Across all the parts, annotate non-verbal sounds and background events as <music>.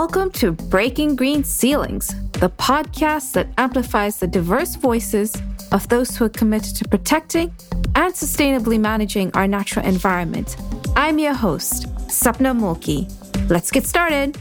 Welcome to Breaking Green Ceilings, the podcast that amplifies the diverse voices of those who are committed to protecting and sustainably managing our natural environment. I'm your host, Sapna Mulki. Let's get started.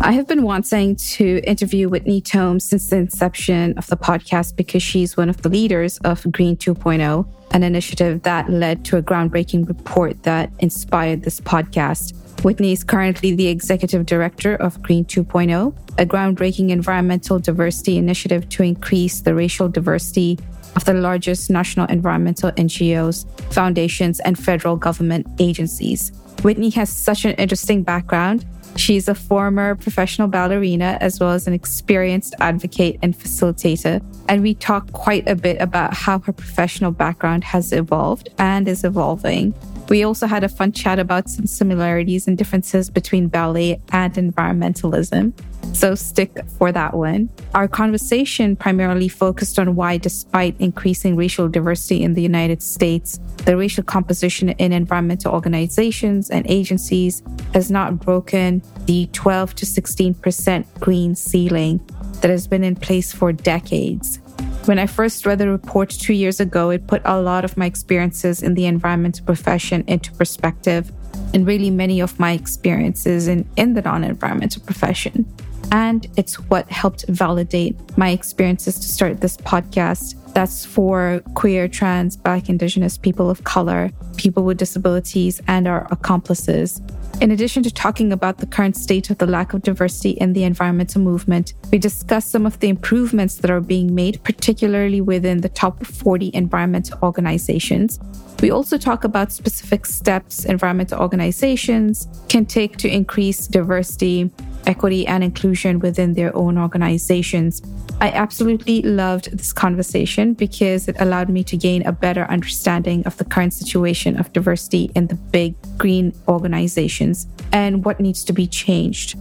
I have been wanting to interview Whitney Tome since the inception of the podcast because she's one of the leaders of Green 2.0, an initiative that led to a groundbreaking report that inspired this podcast. Whitney is currently the executive director of Green 2.0, a groundbreaking environmental diversity initiative to increase the racial diversity of the largest national environmental NGOs, foundations, and federal government agencies. Whitney has such an interesting background She's a former professional ballerina as well as an experienced advocate and facilitator. And we talk quite a bit about how her professional background has evolved and is evolving. We also had a fun chat about some similarities and differences between ballet and environmentalism. So stick for that one. Our conversation primarily focused on why, despite increasing racial diversity in the United States, the racial composition in environmental organizations and agencies has not broken the 12 to 16% green ceiling that has been in place for decades. When I first read the report two years ago, it put a lot of my experiences in the environmental profession into perspective, and really many of my experiences in, in the non environmental profession. And it's what helped validate my experiences to start this podcast. That's for queer, trans, Black, Indigenous people of color, people with disabilities, and our accomplices. In addition to talking about the current state of the lack of diversity in the environmental movement, we discuss some of the improvements that are being made, particularly within the top 40 environmental organizations. We also talk about specific steps environmental organizations can take to increase diversity equity and inclusion within their own organizations. I absolutely loved this conversation because it allowed me to gain a better understanding of the current situation of diversity in the big green organizations and what needs to be changed.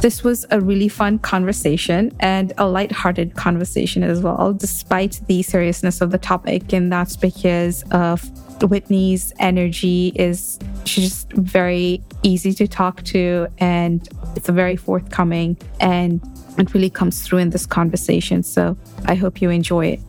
This was a really fun conversation and a light-hearted conversation as well, despite the seriousness of the topic. And that's because of Whitney's energy is she's just very easy to talk to and it's a very forthcoming and it really comes through in this conversation. So I hope you enjoy it.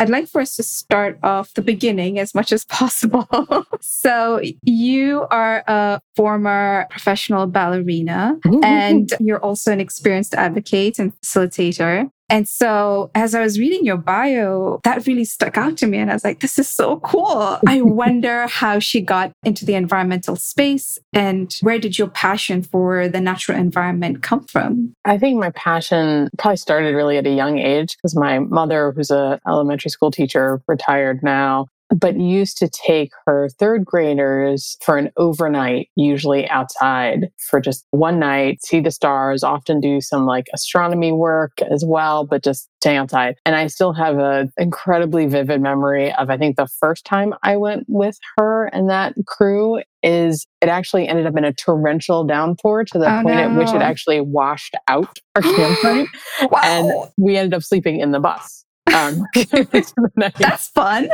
I'd like for us to start off the beginning as much as possible. <laughs> so, you are a former professional ballerina mm-hmm. and you're also an experienced advocate and facilitator. And so as I was reading your bio, that really stuck out to me. And I was like, this is so cool. I <laughs> wonder how she got into the environmental space and where did your passion for the natural environment come from? I think my passion probably started really at a young age because my mother, who's a elementary school teacher, retired now but used to take her third graders for an overnight, usually outside for just one night, see the stars, often do some like astronomy work as well, but just stay outside. And I still have an incredibly vivid memory of, I think the first time I went with her and that crew is it actually ended up in a torrential downpour to the oh, point no. at which it actually washed out <gasps> our campsite. wow. And we ended up sleeping in the bus. Um, <laughs> <laughs> That's fun.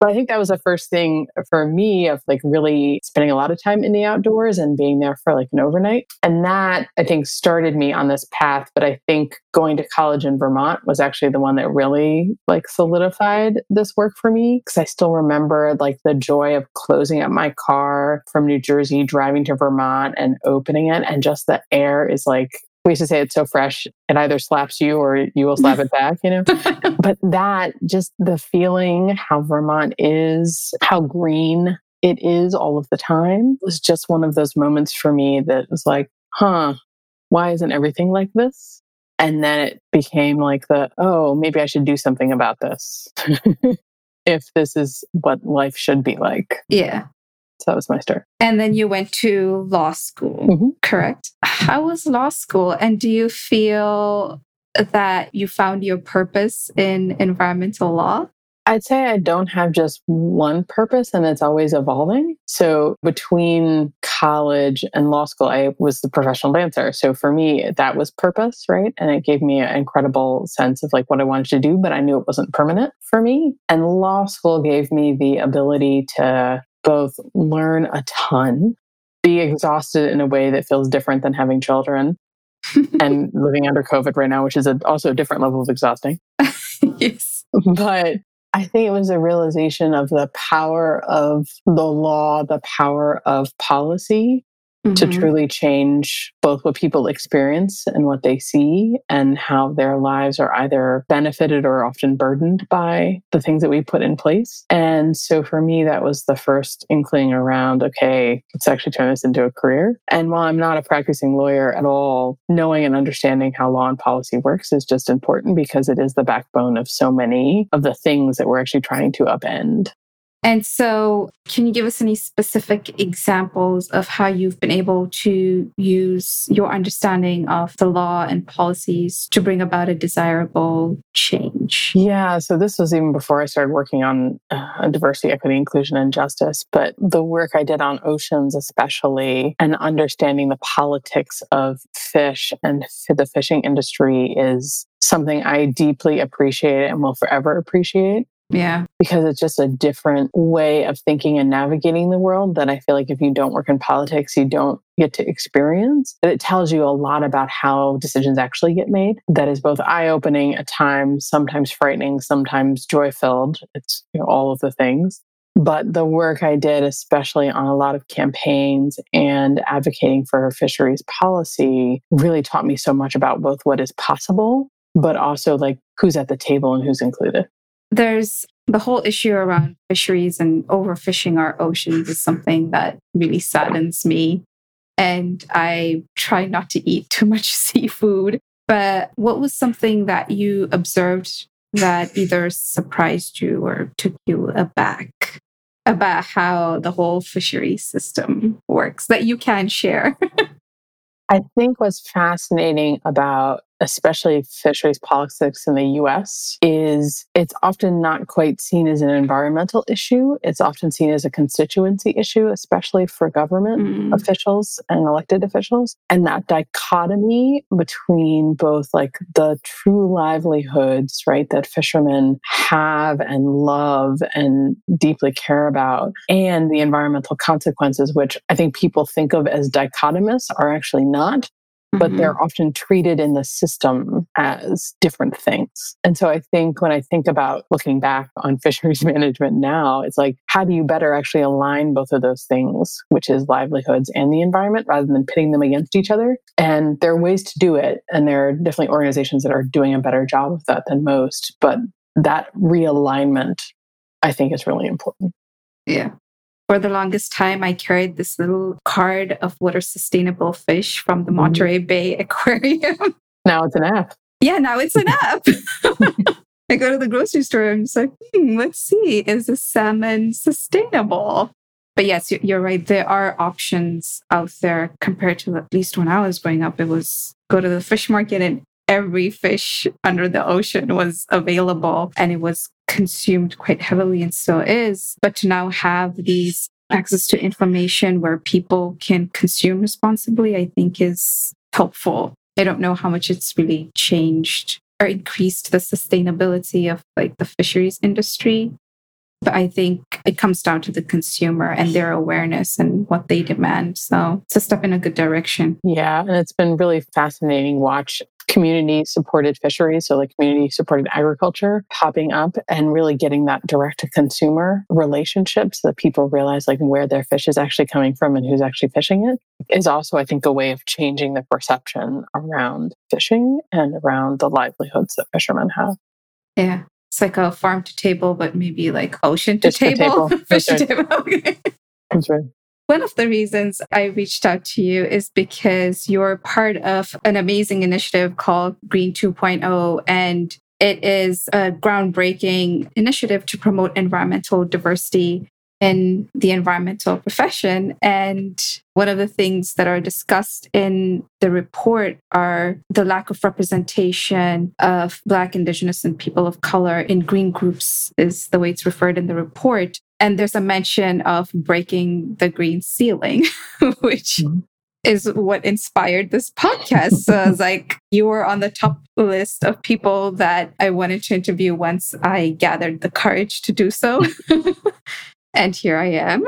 But I think that was the first thing for me of like really spending a lot of time in the outdoors and being there for like an overnight. And that I think started me on this path. But I think going to college in Vermont was actually the one that really like solidified this work for me. Cause I still remember like the joy of closing up my car from New Jersey, driving to Vermont and opening it. And just the air is like we used to say it's so fresh it either slaps you or you will slap it back you know? <laughs> But that just the feeling how vermont is how green it is all of the time was just one of those moments for me that was like huh why isn't everything like this? And then it became like the oh maybe i should do something about this <laughs> if this is what life should be like. Yeah so that was my start. And then you went to law school, mm-hmm. correct? How was law school? And do you feel that you found your purpose in environmental law? I'd say I don't have just one purpose and it's always evolving. So between college and law school, I was the professional dancer. So for me, that was purpose, right? And it gave me an incredible sense of like what I wanted to do, but I knew it wasn't permanent for me. And law school gave me the ability to both learn a ton, be exhausted in a way that feels different than having children, <laughs> and living under COVID right now, which is a, also a different level of exhausting. <laughs> yes. But I think it was a realization of the power of the law, the power of policy, mm-hmm. to truly change both what people experience and what they see and how their lives are either benefited or often burdened by the things that we put in place. And so for me, that was the first inkling around, okay, let's actually turn this into a career. And while I'm not a practicing lawyer at all, knowing and understanding how law and policy works is just important because it is the backbone of so many of the things that we're actually trying to upend. And so, can you give us any specific examples of how you've been able to use your understanding of the law and policies to bring about a desirable change? Yeah, so this was even before I started working on uh, diversity, equity, inclusion, and justice. But the work I did on oceans, especially, and understanding the politics of fish and the fishing industry is something I deeply appreciate and will forever appreciate. Yeah. Because it's just a different way of thinking and navigating the world that I feel like if you don't work in politics, you don't get to experience. But it tells you a lot about how decisions actually get made. That is both eye opening at times, sometimes frightening, sometimes joy filled. It's you know, all of the things. But the work I did, especially on a lot of campaigns and advocating for fisheries policy, really taught me so much about both what is possible, but also like who's at the table and who's included. There's the whole issue around fisheries and overfishing our oceans is something that really saddens me. And I try not to eat too much <laughs> seafood. But what was something that you observed that either surprised you or took you aback about how the whole fishery system works that you can share? <laughs> I think what's fascinating about especially fisheries politics in the US, is it's often not quite seen as an environmental issue. It's often seen as a constituency issue, especially for government mm. officials and elected officials. And that dichotomy between both like the true livelihoods, right, that fishermen have and love and deeply care about, and the environmental consequences, which I think people think of as dichotomous, are actually not but mm-hmm. they're often treated in the system as different things. And so I think when I think about looking back on <laughs> fisheries management now, it's like, how do you better actually align both of those things, which is livelihoods and the environment, rather than pitting them against each other? And there are ways to do it. And there are definitely organizations that are doing a better job of that than most. But that realignment, I think, is really important. Yeah for the longest time, I carried this little card of what are sustainable fish from the mm-hmm. Monterey Bay <laughs> Aquarium. Now it's an app. Yeah, now it's an app. <laughs> I go to the grocery store and I'm just like, hmm, let's see, is the salmon sustainable? But yes, you're right. There are options out there compared to at least when I was growing up. It was go to the fish market and every fish under the ocean was available and it was consumed quite heavily and still is. But to now have these access to information where people can consume responsibly, I think is helpful. I don't know how much it's really changed or increased the sustainability of like the fisheries industry. But I think it comes down to the consumer and their awareness and what they demand. So it's a step in a good direction. Yeah. And it's been really fascinating watch community supported fisheries, so like community supported agriculture popping up and really getting that direct to consumer relationship so that people realize like where their fish is actually coming from and who's actually fishing it is also, I think, a way of changing the perception around fishing and around the livelihoods that fishermen have. Yeah. It's like a farm to table, but maybe like ocean to fish table. Table. <laughs> fish to table. <laughs> Okay. That's right. One of the reasons I reached out to you is because you're part of an amazing initiative called Green 2.0. And it is a groundbreaking initiative to promote environmental diversity in the environmental profession. And one of the things that are discussed in the report are the lack of representation of Black, Indigenous, and people of color in green groups, is the way it's referred in the report. And there's a mention of breaking the green ceiling, <laughs> which mm-hmm. is what inspired this podcast. So I was <laughs> like, you were on the top list of people that I wanted to interview once I gathered the courage to do so. <laughs> and here I am.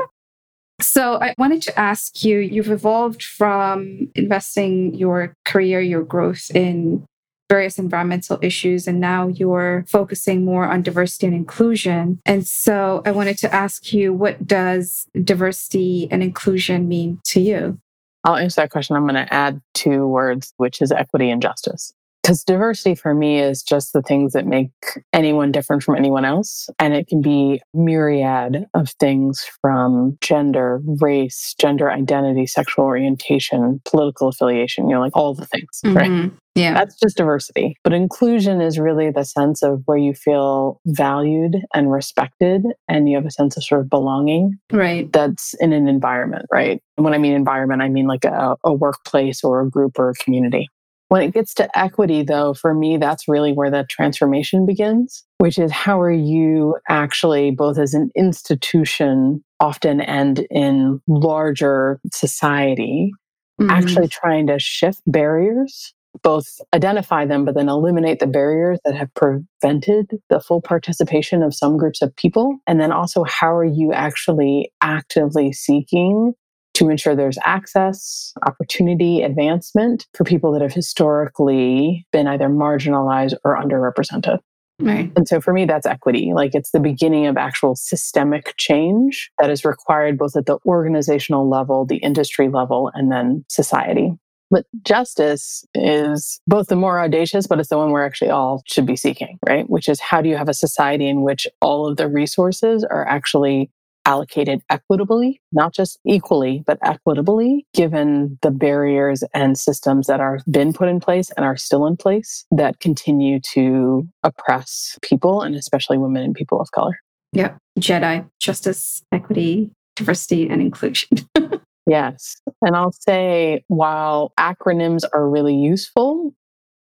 So I wanted to ask you you've evolved from investing your career, your growth in various environmental issues, and now you're focusing more on diversity and inclusion. And so I wanted to ask you what does diversity and inclusion mean to you? I'll answer that question. I'm going to add two words, which is equity and justice. Because diversity for me is just the things that make anyone different from anyone else. And it can be myriad of things from gender, race, gender identity, sexual orientation, political affiliation, you know, like all the things, <laughs> mm-hmm. right? Yeah. That's just diversity. But inclusion is really the sense of where you feel valued and respected and you have a sense of sort of belonging. Right. That's in an environment, right? And when I mean environment, I mean like a, a workplace or a group or a community. When it gets to equity, though, for me, that's really where the transformation begins, which is how are you actually, both as an institution, often and in larger society, mm-hmm. actually trying to shift barriers, both identify them, but then eliminate the barriers that have prevented the full participation of some groups of people. And then also, how are you actually actively seeking to ensure there's access, opportunity, advancement for people that have historically been either marginalized or underrepresented. Right. And so for me, that's equity. Like it's the beginning of actual systemic change that is required both at the organizational level, the industry level, and then society. But justice is both the more audacious, but it's the one we're actually all should be seeking, right? Which is how do you have a society in which all of the resources are actually allocated equitably, not just equally, but equitably, given the barriers and systems that are been put in place and are still in place that continue to oppress people and especially women and people of color. Yeah. Jedi, justice, equity, diversity, and inclusion. <laughs> yes. And I'll say while acronyms are really useful,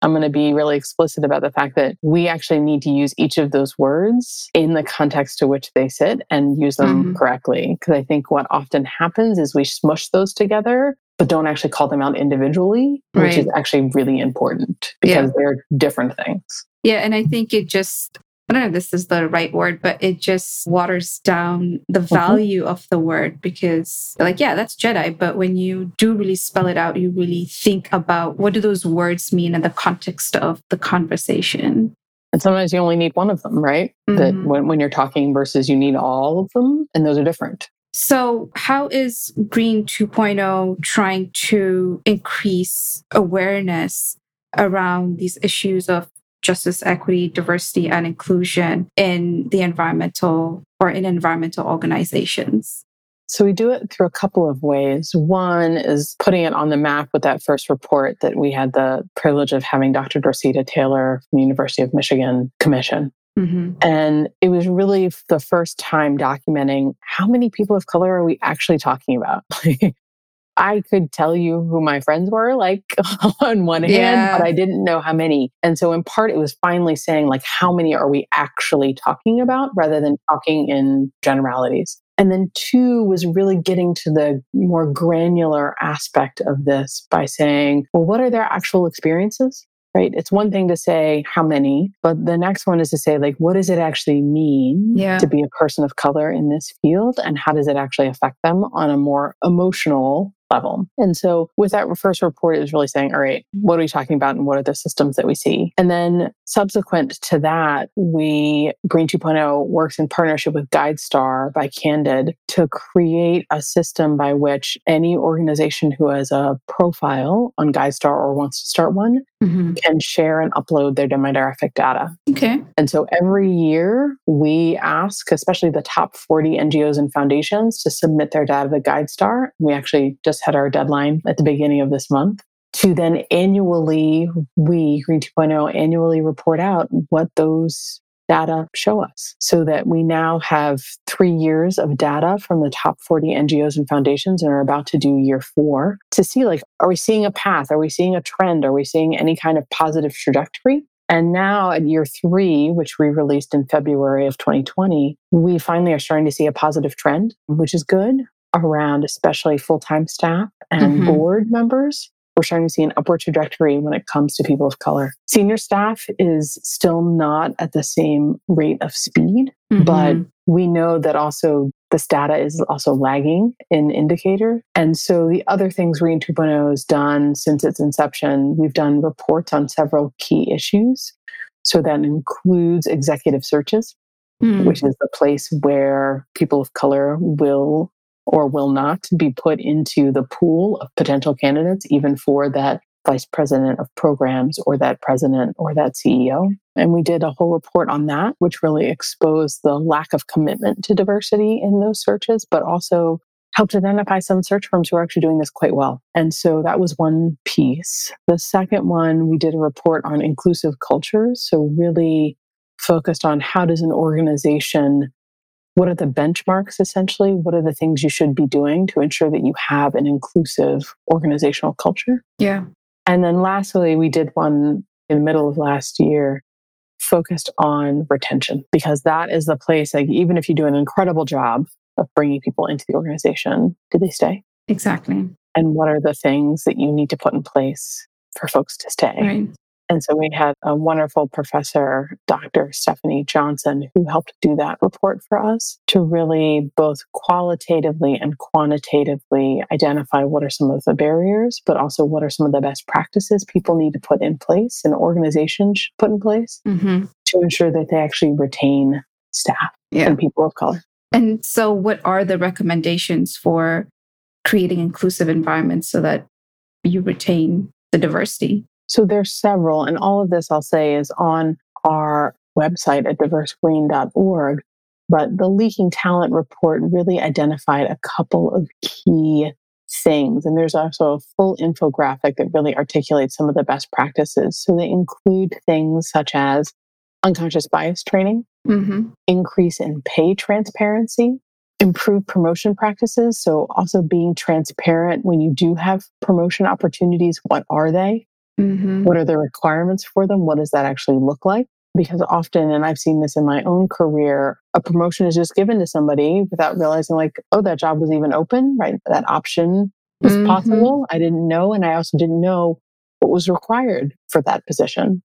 I'm going to be really explicit about the fact that we actually need to use each of those words in the context to which they sit and use them mm-hmm. correctly. Because I think what often happens is we smush those together, but don't actually call them out individually, right. which is actually really important because yeah. they're different things. Yeah. And I think it just I don't know if this is the right word, but it just waters down the mm-hmm. value mm-hmm. of the word because, like, yeah, that's Jedi. But when you do really spell it out, you really think about what do those words mean in the context of the conversation. And sometimes you only need one of them, right? Mm-hmm. That when, when you're talking versus you need all of them, and those are different. So, how is Green 2.0 trying to increase awareness around these issues of justice, equity, diversity, and inclusion in the environmental or in environmental organizations? So we do it through a couple of ways. One is putting it on the map with that first report that we had the privilege of having Dr. Dorceta Taylor from the University of Michigan commission. Mm-hmm. And it was really the first time documenting how many people of color are we actually talking about? <laughs> I could tell you who my friends were, like <laughs> on one hand, yeah. but I didn't know how many. And so, in part, it was finally saying, like, how many are we actually talking about rather than talking in generalities. And then, two was really getting to the more granular aspect of this by saying, well, what are their actual experiences? Right. It's one thing to say how many, but the next one is to say, like, what does it actually mean yeah. to be a person of color in this field? And how does it actually affect them on a more emotional level. And so with that first report, it was really saying, all right, what are we talking about and what are the systems that we see? And then subsequent to that, we, Green 2.0 works in partnership with GuideStar by Candid to create a system by which any organization who has a profile on GuideStar or wants to start one mm-hmm. can share and upload their demographic data. Okay. And so every year we ask, especially the top 40 NGOs and foundations to submit their data to GuideStar. We actually just just had our deadline at the beginning of this month to then annually, we, Green 2.0, annually report out what those data show us so that we now have three years of data from the top 40 NGOs and foundations and are about to do year four to see like, are we seeing a path? Are we seeing a trend? Are we seeing any kind of positive trajectory? And now at year three, which we released in February of 2020, we finally are starting to see a positive trend, which is good around especially full time staff and mm-hmm. board members we're starting to see an upward trajectory when it comes to people of color. Senior staff is still not at the same rate of speed, mm-hmm. but we know that also this data is also lagging in indicator. And so the other things Green 2.0 has done since its inception, we've done reports on several key issues. So that includes executive searches, mm. which is the place where people of color will or will not be put into the pool of potential candidates, even for that vice president of programs or that president or that CEO. And we did a whole report on that, which really exposed the lack of commitment to diversity in those searches, but also helped identify some search firms who are actually doing this quite well. And so that was one piece. The second one, we did a report on inclusive cultures. So really focused on how does an organization what are the benchmarks essentially? What are the things you should be doing to ensure that you have an inclusive organizational culture? Yeah. And then lastly, we did one in the middle of last year focused on retention because that is the place, like, even if you do an incredible job of bringing people into the organization, do they stay? Exactly. And what are the things that you need to put in place for folks to stay? Right. And so we had a wonderful professor, Dr. Stephanie Johnson, who helped do that report for us to really both qualitatively and quantitatively identify what are some of the barriers, but also what are some of the best practices people need to put in place and organizations should put in place mm-hmm. to ensure that they actually retain staff yeah. and people of color. And so, what are the recommendations for creating inclusive environments so that you retain the diversity? So there's several, and all of this I'll say is on our website at diversegreen.org. But the Leaking Talent Report really identified a couple of key things. And there's also a full infographic that really articulates some of the best practices. So they include things such as unconscious bias training, mm-hmm. increase in pay transparency, improve promotion practices. So also being transparent when you do have promotion opportunities, what are they? Mm-hmm. What are the requirements for them? What does that actually look like? Because often, and I've seen this in my own career, a promotion is just given to somebody without realizing, like, oh, that job was even open, right? That option was mm-hmm. possible. I didn't know. And I also didn't know what was required for that position.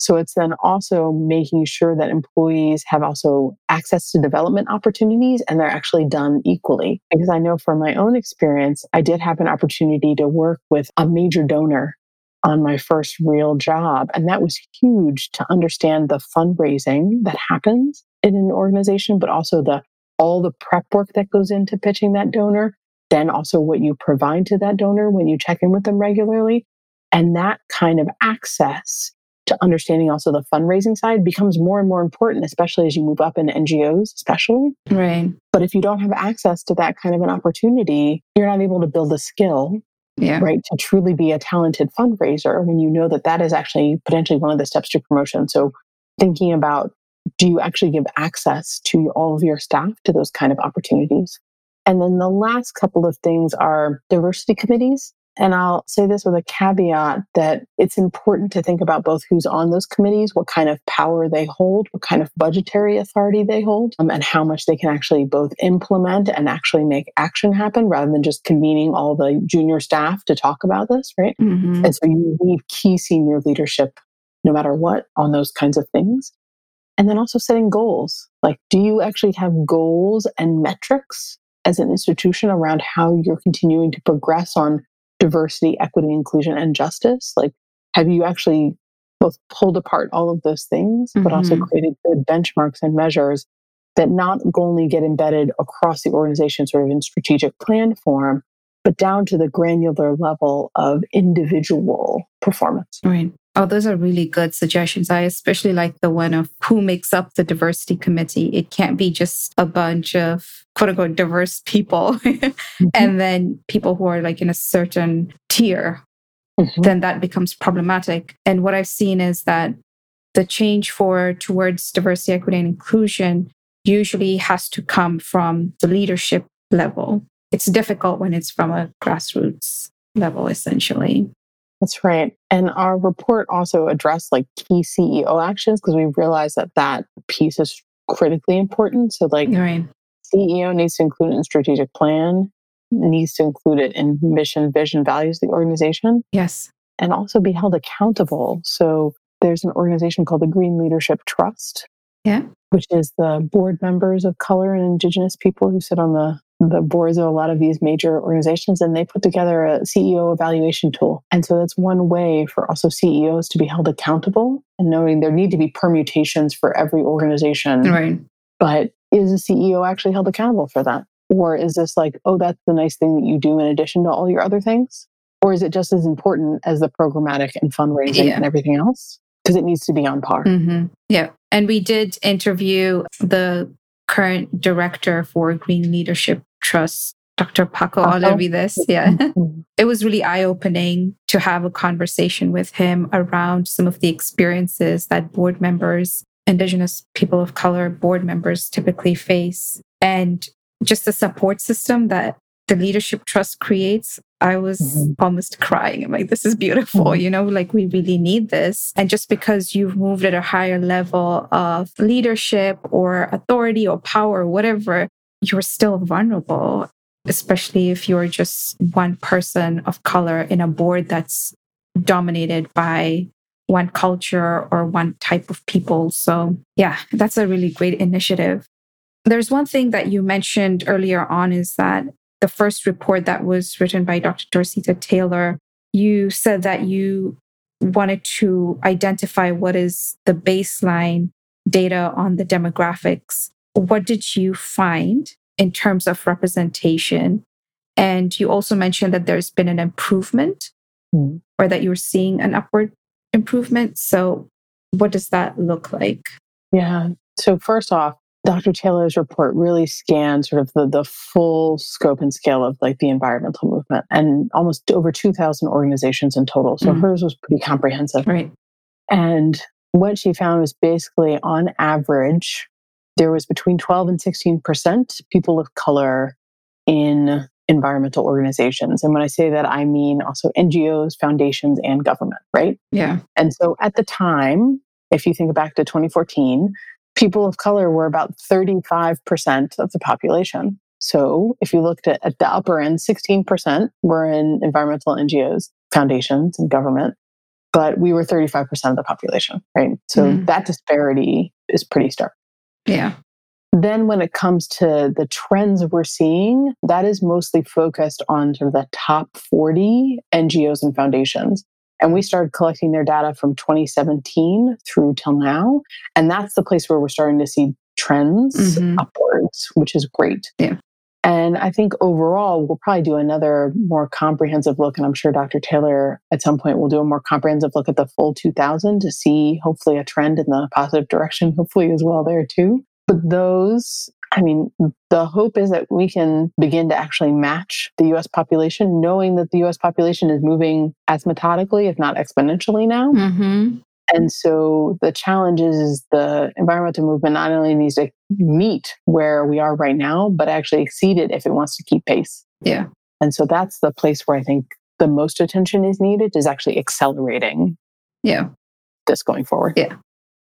So it's then also making sure that employees have also access to development opportunities and they're actually done equally. Because I know from my own experience, I did have an opportunity to work with a major donor on my first real job. And that was huge to understand the fundraising that happens in an organization, but also the all the prep work that goes into pitching that donor, then also what you provide to that donor when you check in with them regularly. And that kind of access to understanding also the fundraising side becomes more and more important, especially as you move up in NGOs, especially. Right. But if you don't have access to that kind of an opportunity, you're not able to build a skill yeah. right? To truly be a talented fundraiser when you know that that is actually potentially one of the steps to promotion. So thinking about do you actually give access to all of your staff to those kind of opportunities? And then the last couple of things are diversity committees. And I'll say this with a caveat that it's important to think about both who's on those committees, what kind of power they hold, what kind of budgetary authority they hold, um, and how much they can actually both implement and actually make action happen rather than just convening all the junior staff to talk about this, right? Mm-hmm. And so you need key senior leadership no matter what on those kinds of things. And then also setting goals. Like, do you actually have goals and metrics as an institution around how you're continuing to progress on diversity, equity, inclusion, and justice? Like, have you actually both pulled apart all of those things, but mm-hmm. also created good benchmarks and measures that not only get embedded across the organization, sort of in strategic plan form, but down to the granular level of individual performance? Right. Oh, those are really good suggestions. I especially like the one of who makes up the diversity committee. It can't be just a bunch of quote unquote diverse people <laughs> mm-hmm. and then people who are like in a certain tier. Mm-hmm. Then that becomes problematic. And what I've seen is that the change for towards diversity, equity, and inclusion usually has to come from the leadership level. It's difficult when it's from a grassroots level, essentially. That's right. And our report also addressed like key CEO actions because we realized that that piece is critically important. So, like, right. CEO needs to include it in strategic plan, needs to include it in mission, vision, values of the organization. Yes. And also be held accountable. So, there's an organization called the Green Leadership Trust. Yeah. Which is the board members of color and indigenous people who sit on the the boards of a lot of these major organizations and they put together a CEO evaluation tool. And so that's one way for also CEOs to be held accountable and knowing there need to be permutations for every organization. Right. But is a CEO actually held accountable for that? Or is this like, oh, that's the nice thing that you do in addition to all your other things? Or is it just as important as the programmatic and fundraising yeah. and everything else? Because it needs to be on par. Mm-hmm. Yeah. And we did interview the current director for Green Leadership Trust, Dr. Paco Ollervides. Yeah. Mm-hmm. it was really eye opening to have a conversation with him around some of the experiences that board members, Indigenous people of color board members typically face, and just the support system that the leadership trust creates i was mm-hmm. almost crying i'm like this is beautiful mm-hmm. you know like we really need this and just because you've moved at a higher level of leadership or authority or power or whatever you're still vulnerable especially if you're just one person of color in a board that's dominated by one culture or one type of people so yeah that's a really great initiative there's one thing that you mentioned earlier on is that the first report that was written by Dr. Dorceta Taylor, you said that you wanted to identify what is the baseline data on the demographics. What did you find in terms of representation? And you also mentioned that there's been an improvement mm. or that you're seeing an upward improvement. So, what does that look like? Yeah. So, first off, Dr. Taylor's report really scanned sort of the, the full scope and scale of like the environmental movement and almost over 2,000 organizations in total. So mm hers was pretty comprehensive. Right. And what she found was basically on average, there was between 12 and 16% people of color in environmental organizations. And when I say that, I mean also NGOs, foundations, and government, right? Yeah. And so at the time, if you think back to 2014, people of color were about 35% of the population. So if you looked at, at the upper end, 16% were in environmental NGOs, foundations, and government, but we were 35% of the population, right? So mm. that disparity is pretty stark. Yeah. Then, when it comes to the trends we're seeing, that is mostly focused on sort of the top 40 NGOs and foundations. And we started collecting their data from 2017 through till now. And that's the place where we're starting to see trends mm-hmm. upwards, which is great. Yeah. And I think overall, we'll probably do another more comprehensive look. And I'm sure Dr. Taylor at some point will do a more comprehensive look at the full 2000 to see hopefully a trend in the positive direction, <laughs> hopefully as well there too. But those I mean, the hope is that we can begin to actually match the US population, knowing that the US population is moving as methodically, if not exponentially now. Mm-hmm. And so the challenge is the environmental movement not only needs to meet where we are right now, but actually exceed it if it wants to keep pace. Yeah. And so that's the place where I think the most attention is needed is actually accelerating. Yeah. This going forward. Yeah.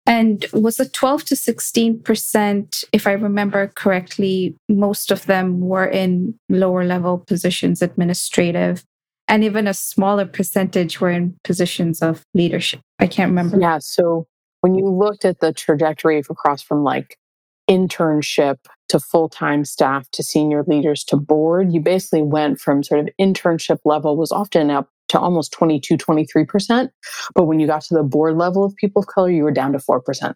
And was it 12 to 16%, if I remember correctly, most of them were in lower level positions, administrative, and even a smaller percentage were in positions of leadership. I can't remember. Yeah. So when you looked at the trajectory across from like internship to full time staff to senior leaders to board, you basically went from sort of internship level was often up to almost 22, 23%. But when you got to the board level of people of color, you were down to 4%.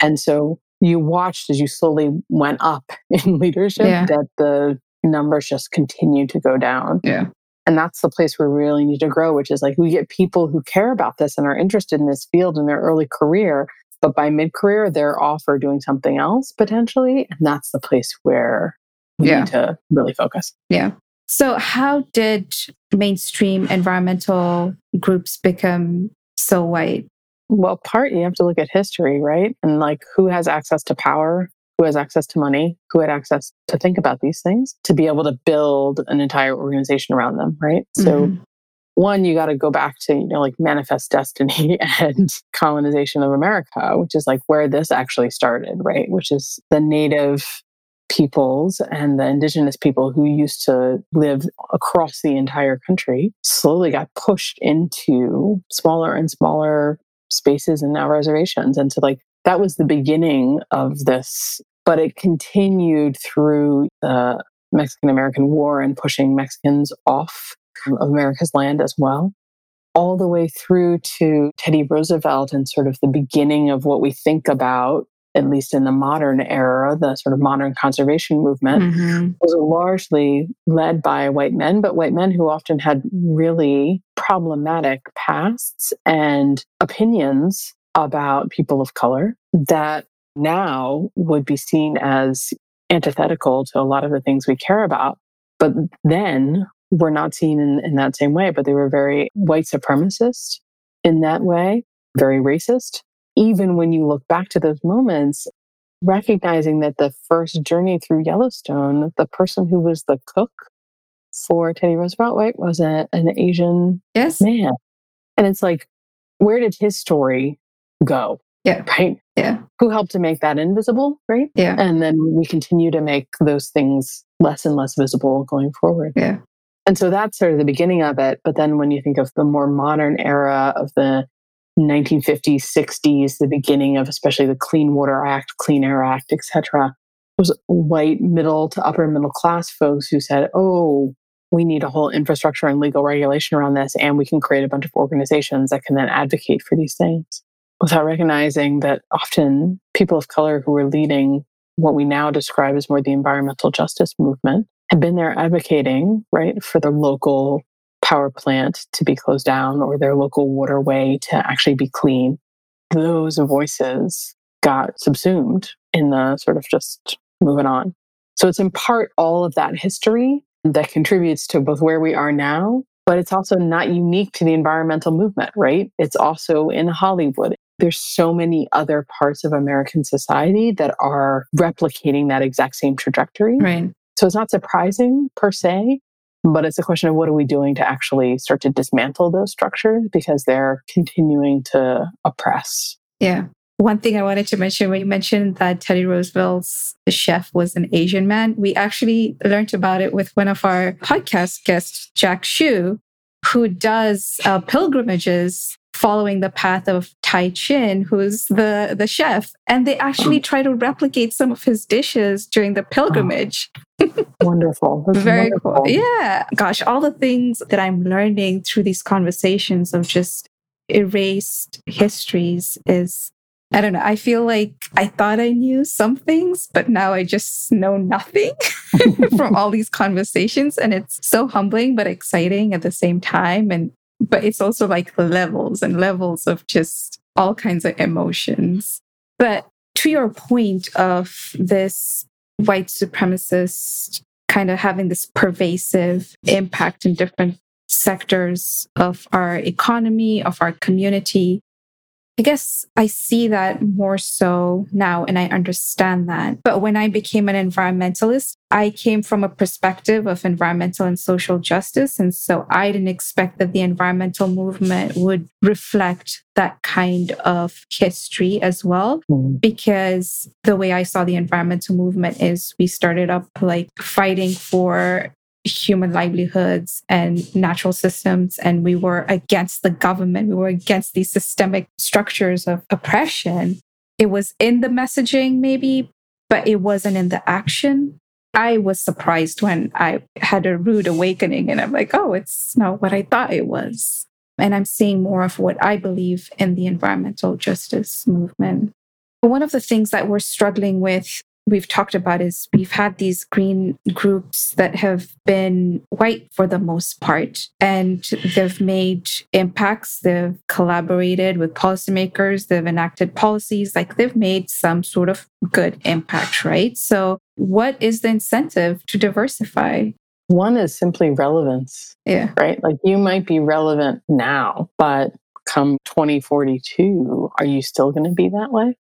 And so you watched as you slowly went up <laughs> in leadership yeah. that the numbers just continued to go down. Yeah. And that's the place where we really need to grow, which is like we get people who care about this and are interested in this field in their early career, but by mid career, they're off or doing something else potentially. And that's the place where we yeah. need to really focus. Yeah. So, how did mainstream environmental groups become so white? Well, part you have to look at history, right? And like who has access to power, who has access to money, who had access to think about these things, to be able to build an entire organization around them, right? So Mhm. One, you got to go back to, you know, like manifest destiny <laughs> and colonization of America, which is like where this actually started, right? Which is the native peoples and the indigenous people who used to live across the entire country slowly got pushed into smaller and smaller spaces and now reservations. And so, like, that was the beginning of this, but it continued through the Mexican American War and pushing Mexicans off of America's land as well. All the way through to Teddy Roosevelt and sort of the beginning of what we think about, at least in the modern era, the sort of modern conservation movement Mhm. was largely led by white men, but white men who often had really problematic pasts and opinions about people of color that now would be seen as antithetical to a lot of the things we care about. But then were not seen in, in that same way, but they were very white supremacist in that way, very racist. Even when you look back to those moments, recognizing that the first journey through Yellowstone, the person who was the cook for Teddy Roosevelt, right, was a, an Asian Yes. man. And it's like, where did his story go? Yeah. Right? Yeah. Who helped to make that invisible? Right? Yeah. And then we continue to make those things less and less visible going forward. Yeah. And so that's sort of the beginning of it. But then when you think of the more modern era of the 1950s, 60s, the beginning of especially the Clean Water Act, Clean Air Act, etc., was white middle to upper middle class folks who said, "Oh, we need a whole infrastructure and legal regulation around this, and we can create a bunch of organizations that can then advocate for these things." Without recognizing that often people of color who were leading what we now describe as more the environmental justice movement had been there advocating, right, for the local power plant to be closed down or their local waterway to actually be clean. Those voices got subsumed in the sort of just moving on. So it's in part all of that history that contributes to both where we are now, but it's also not unique to the environmental movement, right? It's also in Hollywood. There's so many other parts of American society that are replicating that exact same trajectory. Right. So it's not surprising per se, but it's a question of what are we doing to actually start to dismantle those structures because they're continuing to oppress. Yeah. One thing I wanted to mention when you mentioned that Teddy Roosevelt's chef was an Asian man, we actually learned about it with one of our podcast guests, Jack Shu, who does uh, pilgrimages following the path of Tie Sing, who's the, the chef. And they actually hmm. try to replicate some of his dishes during the pilgrimage. <gasps> Wonderful. That's Very wonderful. cool. Yeah. Gosh, all the things that I'm learning through these conversations of just erased histories is, I don't know. I feel like I thought I knew some things, but now I just know nothing <laughs> from all these conversations. And it's so humbling, but exciting at the same time. And, but it's also like levels and levels of just all kinds of emotions. But to your point of this white supremacist kind of having this pervasive impact in different sectors of our economy, of our community. I guess I see that more so now and I understand that. But when I became an environmentalist, I came from a perspective of environmental and social justice. And so I didn't expect that the environmental movement would reflect that kind of history as well Mm. because the way I saw the environmental movement is we started up like fighting for human livelihoods and natural systems and we were against the government we were against these systemic structures of oppression it was in the messaging maybe but it wasn't in the action. I was surprised when i had a rude awakening and i'm like oh it's not what i thought it was. And i'm seeing more of what i believe in the environmental justice movement. One of the things that we're struggling with we've talked about is we've had these green groups that have been white for the most part and they've made impacts. They've collaborated with policymakers. They've enacted policies. Like they've made some sort of good impact right? So what is the incentive to diversify? One is simply relevance, yeah. right? Like you might be relevant now, but come 2042, are you still going to be that way?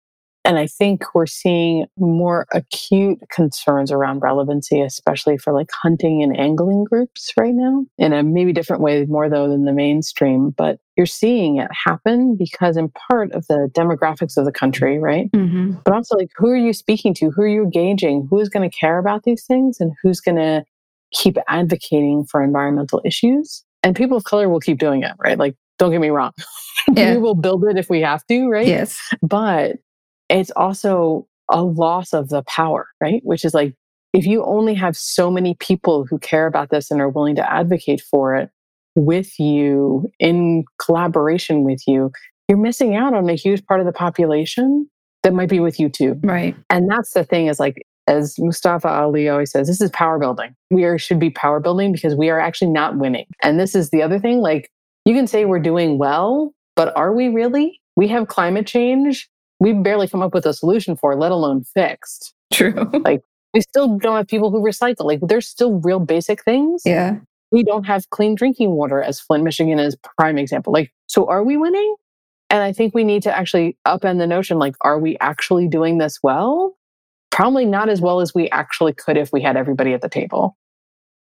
And I think we're seeing more acute concerns around relevancy, especially for like hunting and angling groups right now, in a maybe different way, more though than the mainstream. But you're seeing it happen because, in part, of the demographics of the country, right? Mm-hmm. But also, like, who are you speaking to? Who are you engaging? Who's going to care about these things? And who's going to keep advocating for environmental issues? And people of color will keep doing it, right? Like, don't get me wrong. <laughs> Yeah. we will build it if we have to, right? Yes. But it's also a loss of the power, right? Which is like, if you only have so many people who care about this and are willing to advocate for it with you in collaboration with you, you're missing out on a huge part of the population that might be with you too. Right. And that's the thing is like, as Mustafa Ali always says, this is power building. We are, should be power building because we are actually not winning. And this is the other thing. Like, you can say we're doing well, but are we really? We have climate change we've barely come up with a solution for, let alone fixed. True. <laughs> Like we still don't have people who recycle. Like there's still real basic things. Yeah. We don't have clean drinking water as Flint, Michigan is prime example. Like, so are we winning? And I think we need to actually upend the notion like, are we actually doing this well? Probably not as well as we actually could if we had everybody at the table.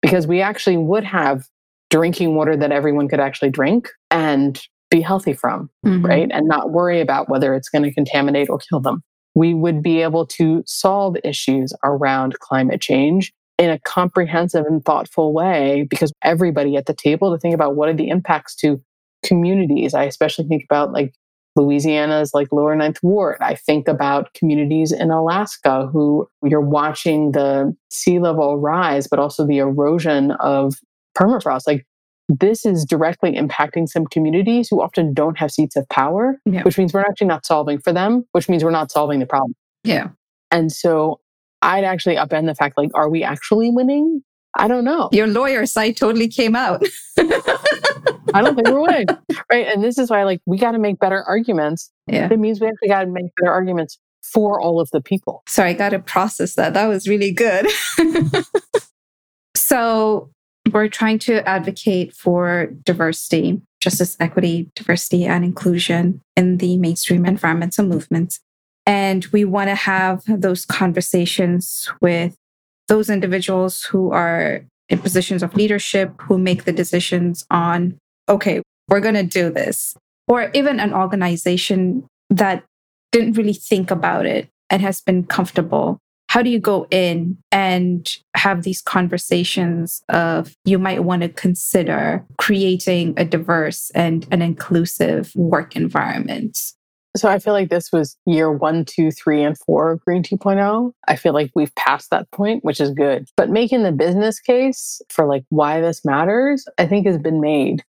Because we actually would have drinking water that everyone could actually drink and be healthy from, mm-hmm. right? And not worry about whether it's going to contaminate or kill them. We would be able to solve issues around climate change in a comprehensive and thoughtful way because everybody at the table to think about what are the impacts to communities. I especially think about like Louisiana's like lower ninth ward. I think about communities in Alaska who you're watching the sea level rise, but also the erosion of permafrost. Like this is directly impacting some communities who often don't have seats of power, yeah. which means we're actually not solving for them, which means we're not solving the problem. Yeah. And so I'd actually upend the fact like, are we actually winning? I don't know. Your lawyer side totally came out. <laughs> I don't think we're winning. Right. And this is why like we got to make better arguments. Yeah. It means we actually got to make better arguments for all of the people. Sorry, I got to process that. That was really good. <laughs> so we're trying to advocate for diversity, justice, equity, diversity, and inclusion in the mainstream environmental movements. And we want to have those conversations with those individuals who are in positions of leadership, who make the decisions on, okay, we're going to do this. Or even an organization that didn't really think about it and has been comfortable how do you go in and have these conversations of you might want to consider creating a diverse and an inclusive work environment so I feel like this was year one, two, three, and four of Green 2.0. I feel like we've passed that point, which is good. But making the business case for like why this matters, I think has been made.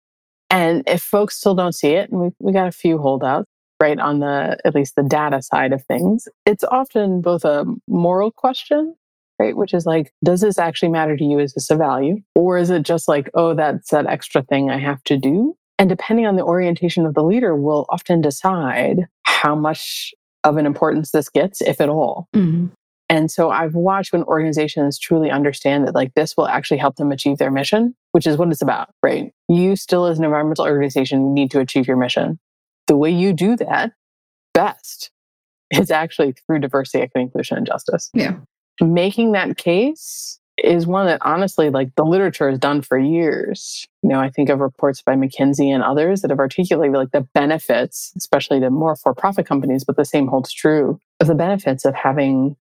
And if folks still don't see it, and we, we got a few holdouts, right on the at least the data side of things. It's often both a moral question right which is like does this actually matter to you? Is this a value? Or is it just like oh that's that extra thing i have to do? And depending on the orientation of the leader will often decide how much of an importance this gets if at all. Mm-hmm. And so I've watched when organizations truly understand that like this will actually help them achieve their mission, which is what it's about, right? You still as an environmental organization need to achieve your mission the way you do that best is actually through diversity, equity, inclusion, and justice. Yeah. Making that case is one that honestly, like the literature has done for years. You know, I think of reports by McKinsey and others that have articulated like the benefits, especially to more for profit companies, but the same holds true of the benefits of having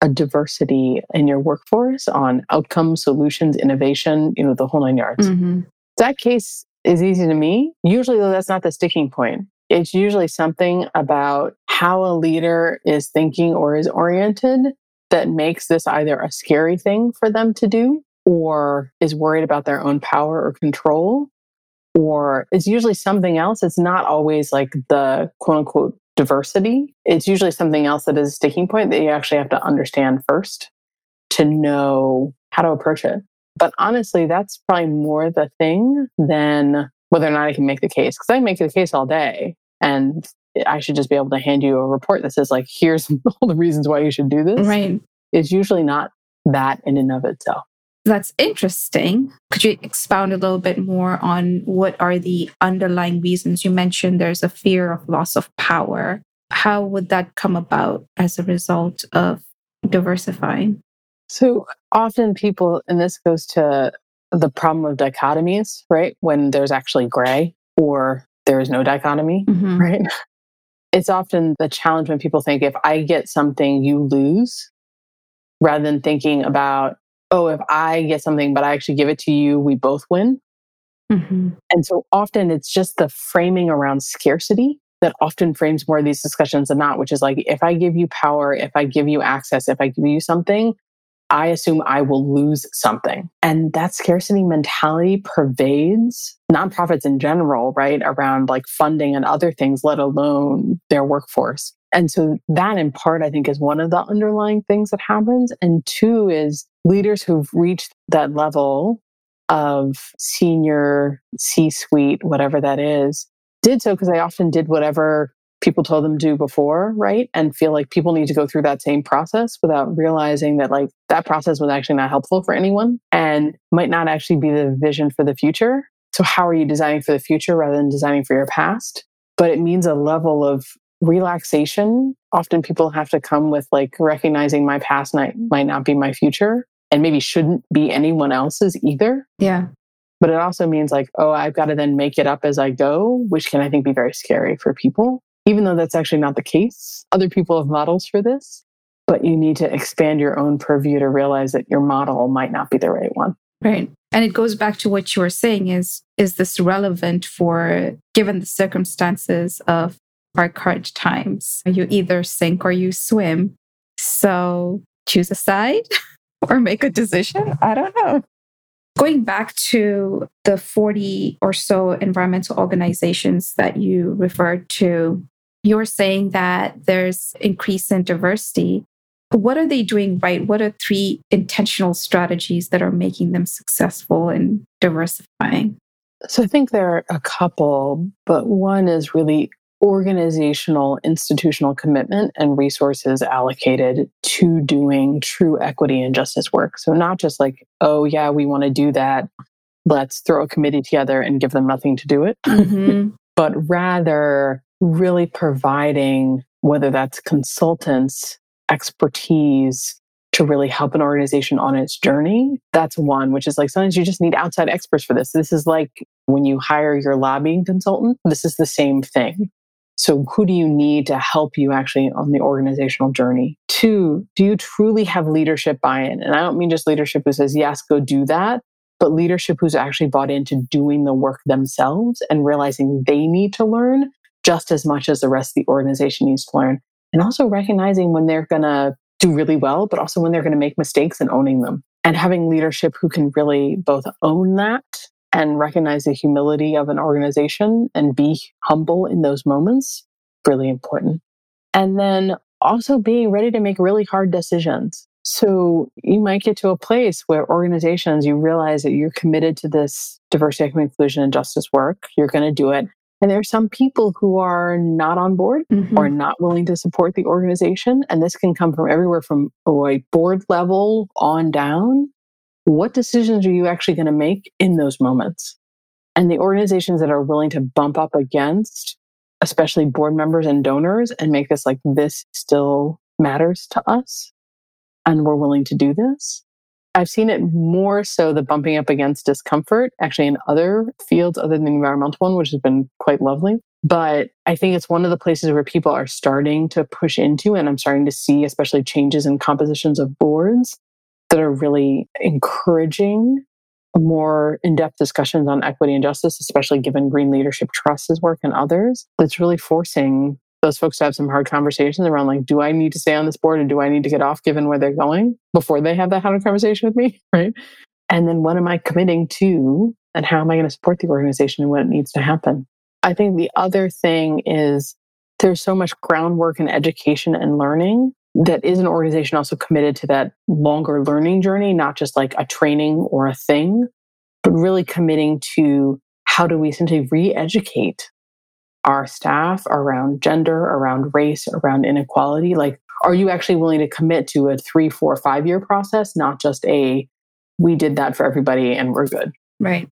a diversity in your workforce on outcome, solutions, innovation, you know, the whole nine yards. Mm-hmm. That case is easy to me. Usually, though, that's not the sticking point. It's usually something about how a leader is thinking or is oriented that makes this either a scary thing for them to do or is worried about their own power or control or it's usually something else. It's not always like the quote unquote diversity. It's usually something else that is a sticking point that you actually have to understand first to know how to approach it. But honestly, that's probably more the thing than whether or not I can make the case. Because I make the case all day and I should just be able to hand you a report that says, like, here's <laughs> all the reasons why you should do this. Right. It's usually not that in and of itself. That's interesting. Could you expound a little bit more on what are the underlying reasons? You mentioned there's a fear of loss of power. How would that come about as a result of diversifying? So often people, and this goes to the problem of dichotomies, right? When there's actually gray or there is no dichotomy, mm-hmm. right? <laughs> It's often the challenge when people think if I get something, you lose, rather than thinking about, oh, if I get something, but I actually give it to you, we both win. Mm-hmm. And so often it's just the framing around scarcity that often frames more of these discussions than not, which is like, if I give you power, if I give you access, if I give you something, I assume I will lose something. And that scarcity mentality pervades nonprofits in general, right? Around like funding and other things, let alone their workforce. And so that in part, I think is one of the underlying things that happens. And two is leaders who've reached that level of senior C suite, whatever that is, did so because they often did whatever people told them to do before, right? And feel like people need to go through that same process without realizing that like that process was actually not helpful for anyone and might not actually be the vision for the future. So how are you designing for the future rather than designing for your past? But it means a level of relaxation. Often people have to come with like recognizing my past might, might not be my future and maybe shouldn't be anyone else's either. Yeah. But it also means like, oh, I've got to then make it up as I go, which can I think be very scary for people even though that's actually not the case. Other people have models for this, but you need to expand your own purview to realize that your model might not be the right one. Right. And it goes back to what you were saying is is this relevant for given the circumstances of our current times? You either sink or you swim. So choose a side <laughs> or make a decision. I don't know. Going back to the 40 or so environmental organizations that you referred to, you're saying that there's increase in diversity. What are they doing right? What are three intentional strategies that are making them successful in diversifying? So I think there are a couple, but one is really organizational, institutional commitment and resources allocated to doing true equity and justice work. So, not just like, oh, yeah, we want to do that. Let's throw a committee together and give them nothing to do it. Mm-hmm. <laughs> but rather, really providing whether that's consultants, expertise to really help an organization on its journey. That's one, which is like sometimes you just need outside experts for this. This is like when you hire your lobbying consultant, this is the same thing. So, who do you need to help you actually on the organizational journey? Two, do you truly have leadership buy in? And I don't mean just leadership who says, yes, go do that, but leadership who's actually bought into doing the work themselves and realizing they need to learn just as much as the rest of the organization needs to learn. And also recognizing when they're going to do really well, but also when they're going to make mistakes and owning them. And having leadership who can really both own that and recognize the humility of an organization and be humble in those moments, really important. And then also being ready to make really hard decisions. So you might get to a place where organizations, you realize that you're committed to this diversity, equity, inclusion, and justice work. You're going to do it. And there are some people who are not on board mm-hmm. or not willing to support the organization. And this can come from everywhere from a board level on down. What decisions are you actually going to make in those moments? And the organizations that are willing to bump up against, especially board members and donors, and make this like this still matters to us, and we're willing to do this, I've seen it more so the bumping up against discomfort actually in other fields other than the environmental one, which has been quite lovely. But I think it's one of the places where people are starting to push into, and I'm starting to see, especially changes in compositions of boards that are really encouraging more in-depth discussions on equity and justice, especially given Green Leadership Trust's work and others. That's really forcing those folks to have some hard conversations around like, do I need to stay on this board and do I need to get off given where they're going before they have that hard conversation with me? <laughs> Right. And then what am I committing to and how am I going to support the organization and what needs to happen? I think the other thing is there's so much groundwork and education and learning that is an organization also committed to that longer learning journey, not just like a training or a thing, but really committing to how do we essentially re educate our staff around gender, around race, around inequality? Like, are you actually willing to commit to a three, four, five year process, not just a we did that for everybody and we're good. Right.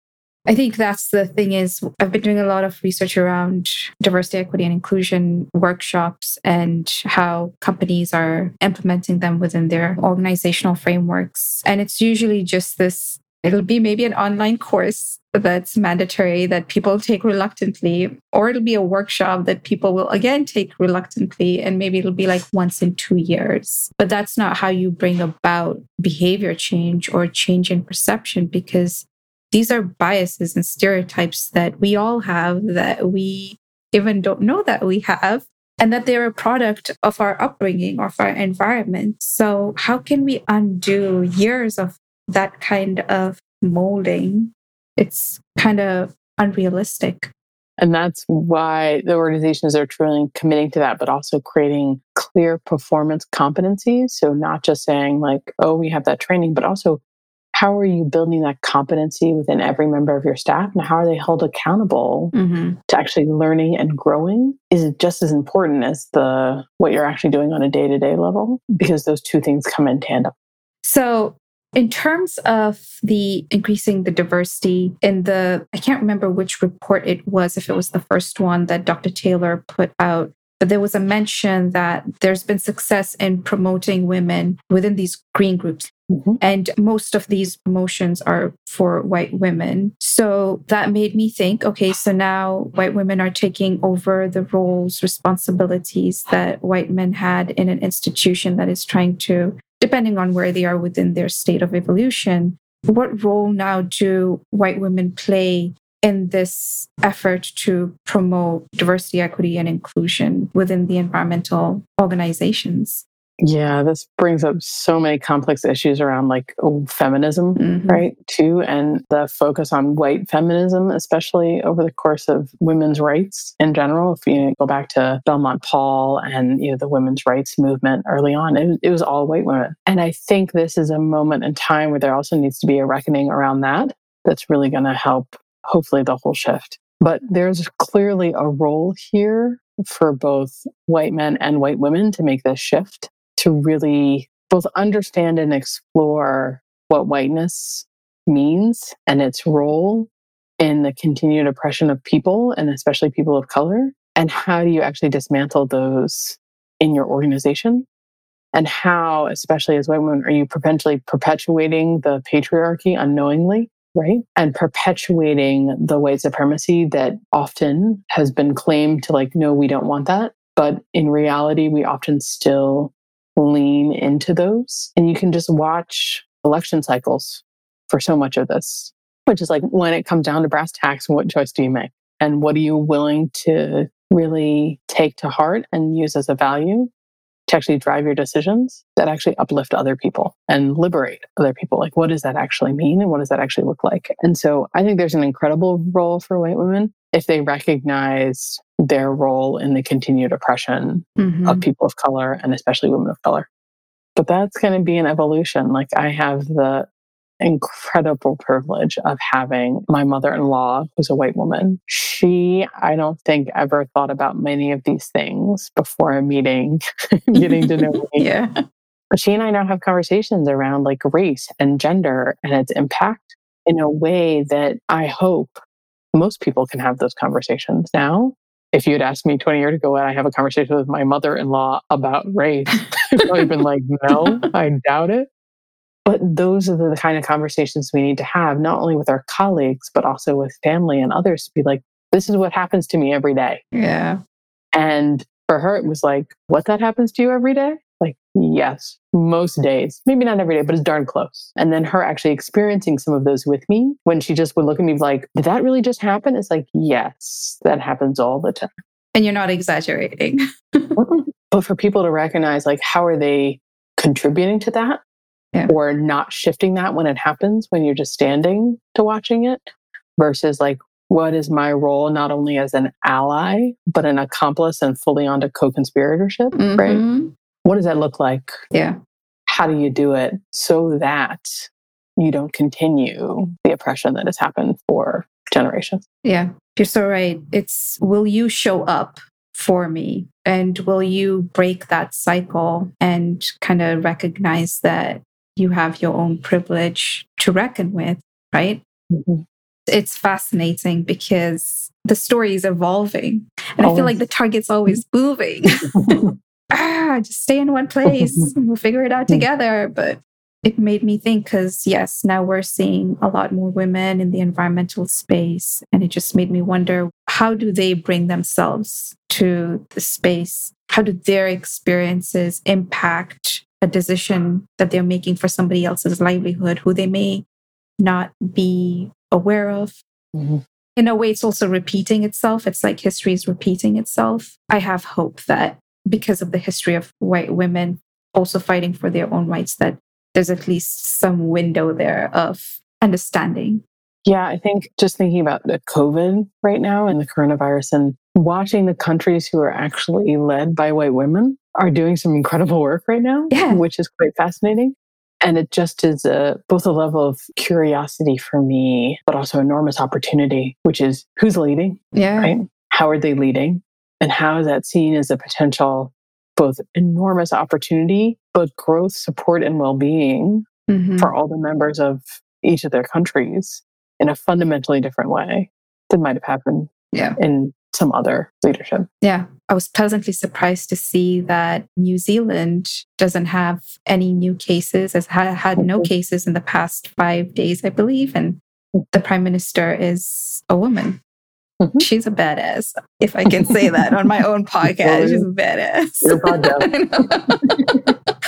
I think that's the thing is I've been doing a lot of research around diversity, equity, and inclusion workshops and how companies are implementing them within their organizational frameworks. And it's usually just this It'll be maybe an online course that's mandatory that people take reluctantly, or it'll be a workshop that people will again take reluctantly, and maybe it'll be like once in two years. But that's not how you bring about behavior change or change in perception because these are biases and stereotypes that we all have that we even don't know that we have and that they're a product of our upbringing of our environment. So, how can we undo years of that kind of molding, it's kind of unrealistic. And that's why the organizations are truly committing to that, but also creating clear performance competencies. So, not just saying, like, oh, we have that training, but also how are you building that competency within every member of your staff and how are they held accountable mm-hmm. to actually learning and growing is it just as important as the what you're actually doing on a day-to-day level because those two things come in tandem so in terms of the increasing the diversity in the, I can't remember which report it was, if it was the first one that Dr. Taylor put out, but there was a mention that there's been success in promoting women within these green groups. Mm-hmm. And most of these promotions are for white women. So that made me think okay, so now white women are taking over the roles, responsibilities that white men had in an institution that is trying to depending on where they are within their state of evolution, what role now do white women play in this effort to promote diversity, equity, and inclusion within the environmental organizations? Yeah, this brings up so many complex issues around like feminism, mm-hmm. right? Too, and the focus on white feminism, especially over the course of women's rights in general. If you go back to Belmont Paul and you know the women's rights movement early on, it, it was all white women. And I think this is a moment in time where there also needs to be a reckoning around that. That's really going to help, hopefully, the whole shift. But there's clearly a role here for both white men and white women to make this shift to really both understand and explore what whiteness means and its role in the continued oppression of people and especially people of color and how do you actually dismantle those in your organization? And how especially as white women are you potentially perpetuating the patriarchy unknowingly right? And perpetuating the white supremacy that often has been claimed to like no we don't want that. But in reality we often still lean into those. And you can just watch election cycles for so much of this, which is like when it comes down to brass tacks, what choice do you make? And what are you willing to really take to heart and use as a value to actually drive your decisions that actually uplift other people and liberate other people. Like, what does that actually mean? And what does that actually look like? And so I think there's an incredible role for white women if they recognize their role in the continued oppression mm-hmm. of people of color and especially women of color. But that's going to be an evolution. Like, I have the incredible privilege of having my mother in law, who's a white woman. She, I don't think, ever thought about many of these things before a meeting, <laughs> getting to know <laughs> me. yeah. But she and I now have conversations around like race and gender and its impact in a way that I hope most people can have those conversations now. If you had asked me 20 years ago, would I have a conversation with my mother in law about race? <laughs> I've probably been like, no, I doubt it. But those are the kind of conversations we need to have, not only with our colleagues, but also with family and others to be like, this is what happens to me every day. Yeah. And for her, it was like, what that happens to you every day? Like, yes, most days, maybe not every day, but it's darn close. And then her actually experiencing some of those with me when she just would look at me like, did that really just happen? It's like, yes, that happens all the time. And you're not exaggerating. <laughs> but for people to recognize, like, how are they contributing to that? Yeah. or not shifting that when it happens when you're just standing to watching it versus like what is my role not only as an ally but an accomplice and fully onto co-conspiratorship mm-hmm. right what does that look like? Yeah. How do you do it so that you don't continue the oppression that has happened for generations? Yeah. You're so right. It's will you show up for me? And will you break that cycle and kind of recognize that you have your own privilege to reckon with, right? Mm-hmm. It's fascinating because the story is evolving. And always. I feel like the target's always moving. <laughs> <laughs> ah, just stay in one place. <laughs> we'll figure it out together. But it made me think because, yes, now we're seeing a lot more women in the environmental space. And it just made me wonder how do they bring themselves to the space? How do their experiences impact a decision that they're making for somebody else's livelihood who they may not be aware of? Mm-hmm. In a way, it's also repeating itself. It's like history is repeating itself. I have hope that because of the history of white women also fighting for their own rights, that there's at least some window there of understanding. Yeah, I think just thinking about the COVID right now and the coronavirus and watching the countries who are actually led by white women are doing some incredible work right now, yeah. which is quite fascinating. And it just is a, both a level of curiosity for me, but also enormous opportunity, which is who's leading? Yeah. Right? How are they leading? And how is that seen as a potential both enormous opportunity, but growth, support, and well being mm-hmm. for all the members of each of their countries in a fundamentally different way than might have happened yeah. in some other leadership. Yeah. I was pleasantly surprised to see that New Zealand doesn't have any new cases, has had no mm-hmm. cases in the past five days, I believe. And the prime minister is a woman. Mm-hmm. She's a badass, if I can say that on my own <laughs> podcast. She's a badass. Your podcast. <laughs> <laughs>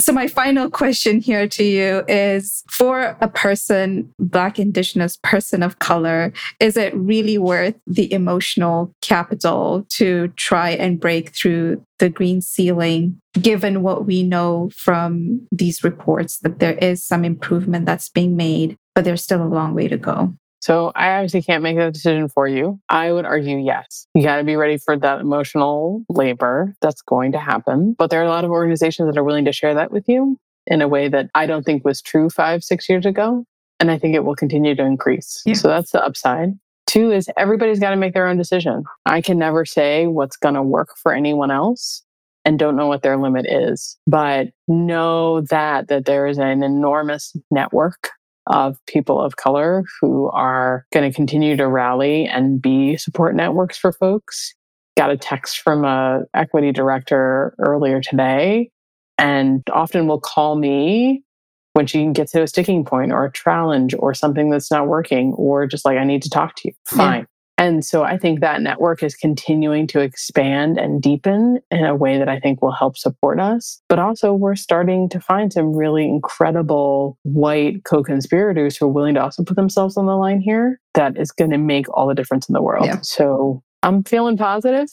so, my final question here to you is for a person, Black, Indigenous, person of color, is it really worth the emotional capital to try and break through the green ceiling, given what we know from these reports that there is some improvement that's being made, but there's still a long way to go? So I obviously can't make that decision for you. I would argue yes. You got to be ready for that emotional labor that's going to happen. But there are a lot of organizations that are willing to share that with you in a way that I don't think was true five, six years ago. And I think it will continue to increase. Yeah. So that's the upside. Two is everybody's got to make their own decision. I can never say what's going to work for anyone else and don't know what their limit is, but know that that there is an enormous network of people of color who are going to continue to rally and be support networks for folks. Got a text from a equity director earlier today and often will call me when she gets to a sticking point or a challenge or something that's not working or just like I need to talk to you. Fine. And so I think that network is continuing to expand and deepen in a way that I think will help support us. But also, we're starting to find some really incredible white co conspirators who are willing to also put themselves on the line here. That is going to make all the difference in the world. Yeah. So I'm feeling positive.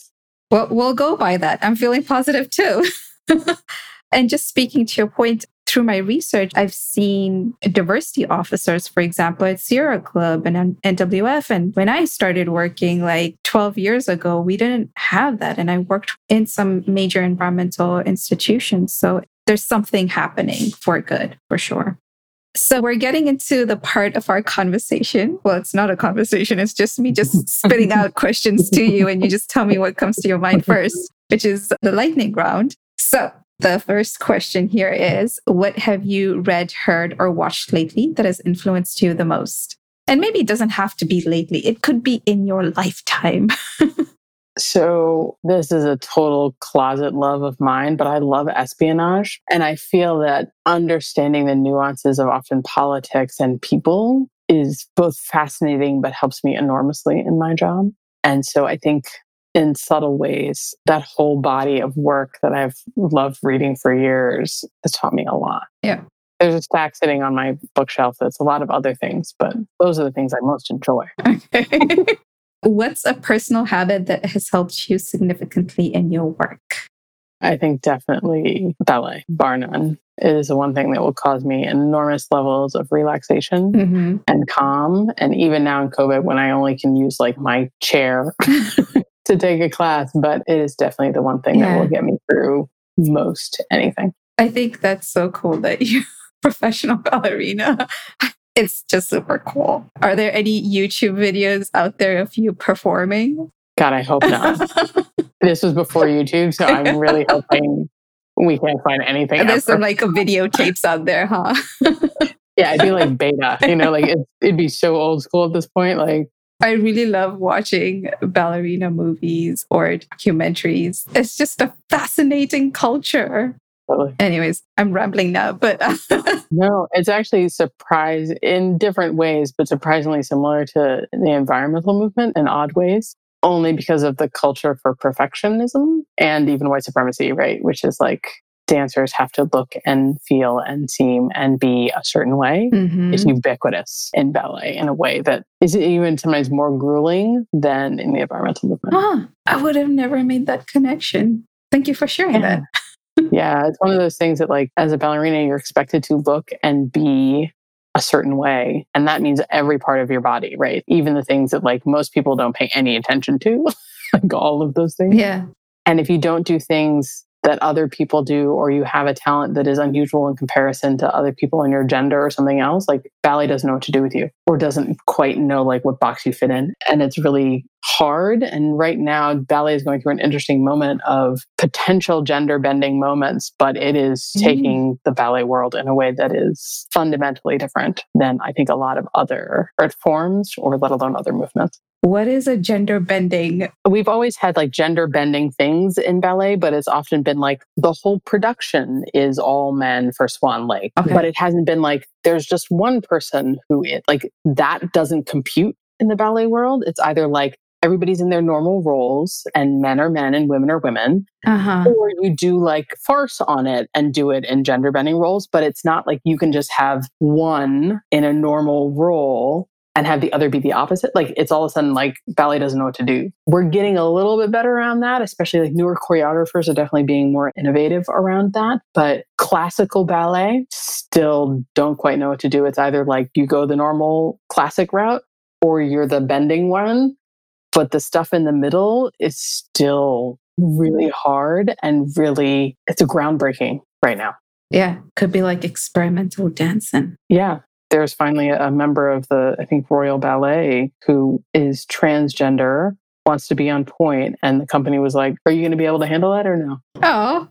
Well, we'll go by that. I'm feeling positive too. <laughs> and just speaking to your point, through my research, I've seen diversity officers, for example, at Sierra Club and NWF. And when I started working like 12 years ago, we didn't have that. And I worked in some major environmental institutions. So there's something happening for good, for sure. So we're getting into the part of our conversation. Well, it's not a conversation. It's just me just <laughs> spitting out questions to you and you just tell me what comes to your mind <laughs> first, which is the lightning round. So the first question here is What have you read, heard, or watched lately that has influenced you the most? And maybe it doesn't have to be lately, it could be in your lifetime. <laughs> so, this is a total closet love of mine, but I love espionage. And I feel that understanding the nuances of often politics and people is both fascinating, but helps me enormously in my job. And so I think in subtle ways. That whole body of work that I've loved reading for years has taught me a lot. Yeah. There's a stack sitting on my bookshelf that's a lot of other things, but those are the things I most enjoy. Okay. <laughs> What's a personal habit that has helped you significantly in your work? I think definitely ballet, bar none. It is the one thing that will cause me enormous levels of relaxation mm-hmm. and calm. And even now in COVID, when I only can use like my chair <laughs> to take a class, but it is definitely the one thing yeah. that will get me through most anything. I think that's so cool that <laughs> you're professional ballerina. <laughs> It's just super cool. Are there any YouTube videos out there of you performing? God, I hope not. <laughs> this was before YouTube, so I'm really hoping we can't find anything. There's some like videotapes out there, huh? yeah, I'd be like beta, you know, like it, it'd be so old school at this point. Like, I really love watching ballerina movies or documentaries. It's just a fascinating culture. Totally. Anyways, I'm rambling now, but <laughs> no, it's actually surprise in different ways, but surprisingly similar to the environmental movement in odd ways, only because of the culture for perfectionism and even white supremacy, right? Which is like dancers have to look and feel and seem and be a certain way mm-hmm. is ubiquitous in ballet in a way that is even sometimes more grueling than in the environmental movement. Huh. I would have never made that connection. Thank you for sharing yeah. that <laughs> yeah, it's one of those things that, like, as a ballerina, you're expected to look and be a certain way. And that means every part of your body, right? Even the things that, like, most people don't pay any attention to, <laughs> like all of those things. Yeah. And if you don't do things that other people do, or you have a talent that is unusual in comparison to other people in your gender or something else, like ballet doesn't know what to do with you or doesn't quite know like what box you fit in. And it's really hard. And right now, ballet is going through an interesting moment of potential gender bending moments, but it is mm. taking the ballet world in a way that is fundamentally different than I think a lot of other art forms or let alone other movements. What is a gender bending? We've always had like gender bending things in ballet, but it's often been like the whole production is all men for Swan Lake. Okay. But it hasn't been like there's just one person who it like that doesn't compute in the ballet world. It's either like everybody's in their normal roles and men are men and women are women. Uh-huh. Or you do like farce on it and do it in gender bending roles, but it's not like you can just have one in a normal role and have the other be the opposite. Like it's all of a sudden like ballet doesn't know what to do. We're getting a little bit better around that, especially like newer choreographers are definitely being more innovative around that. But classical ballet still don't quite know what to do. It's either like you go the normal classic route or you're the bending one. But the stuff in the middle is still really mm-hmm. hard and really, it's a groundbreaking right now. Yeah, could be like experimental dancing. Yeah, there's finally a member of the, I think, Royal Ballet who is transgender, wants to be on pointe, and the company was like, "Are you going to be able to handle that or no?" Oh,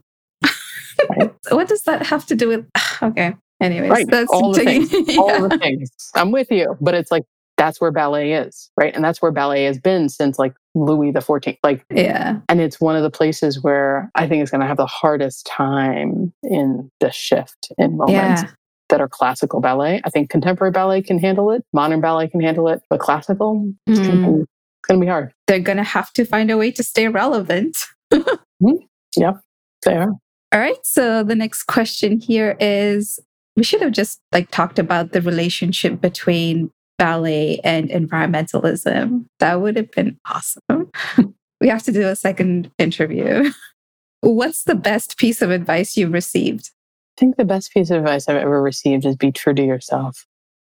right? <laughs> what does that have to do with? <sighs> Okay. Anyways, right. that's all the things. <laughs> yeah. All the things. I'm with you, but it's like that's where ballet is, right? And that's where ballet has been since like Louis the 14th. Like, yeah. And it's one of the places where I think it's going to have the hardest time in the shift in moments. Yeah that are classical ballet. I think contemporary ballet can handle it, modern ballet can handle it, but classical, it's mm. going to be hard. They're going to have to find a way to stay relevant. <laughs> mm-hmm. Yeah, they are. All right. So the next question here is we should have just like talked about the relationship between ballet and environmentalism. That would have been awesome. <laughs> we have to do a second interview. What's the best piece of advice you've received? I think the best piece of advice I've ever received is be true to yourself.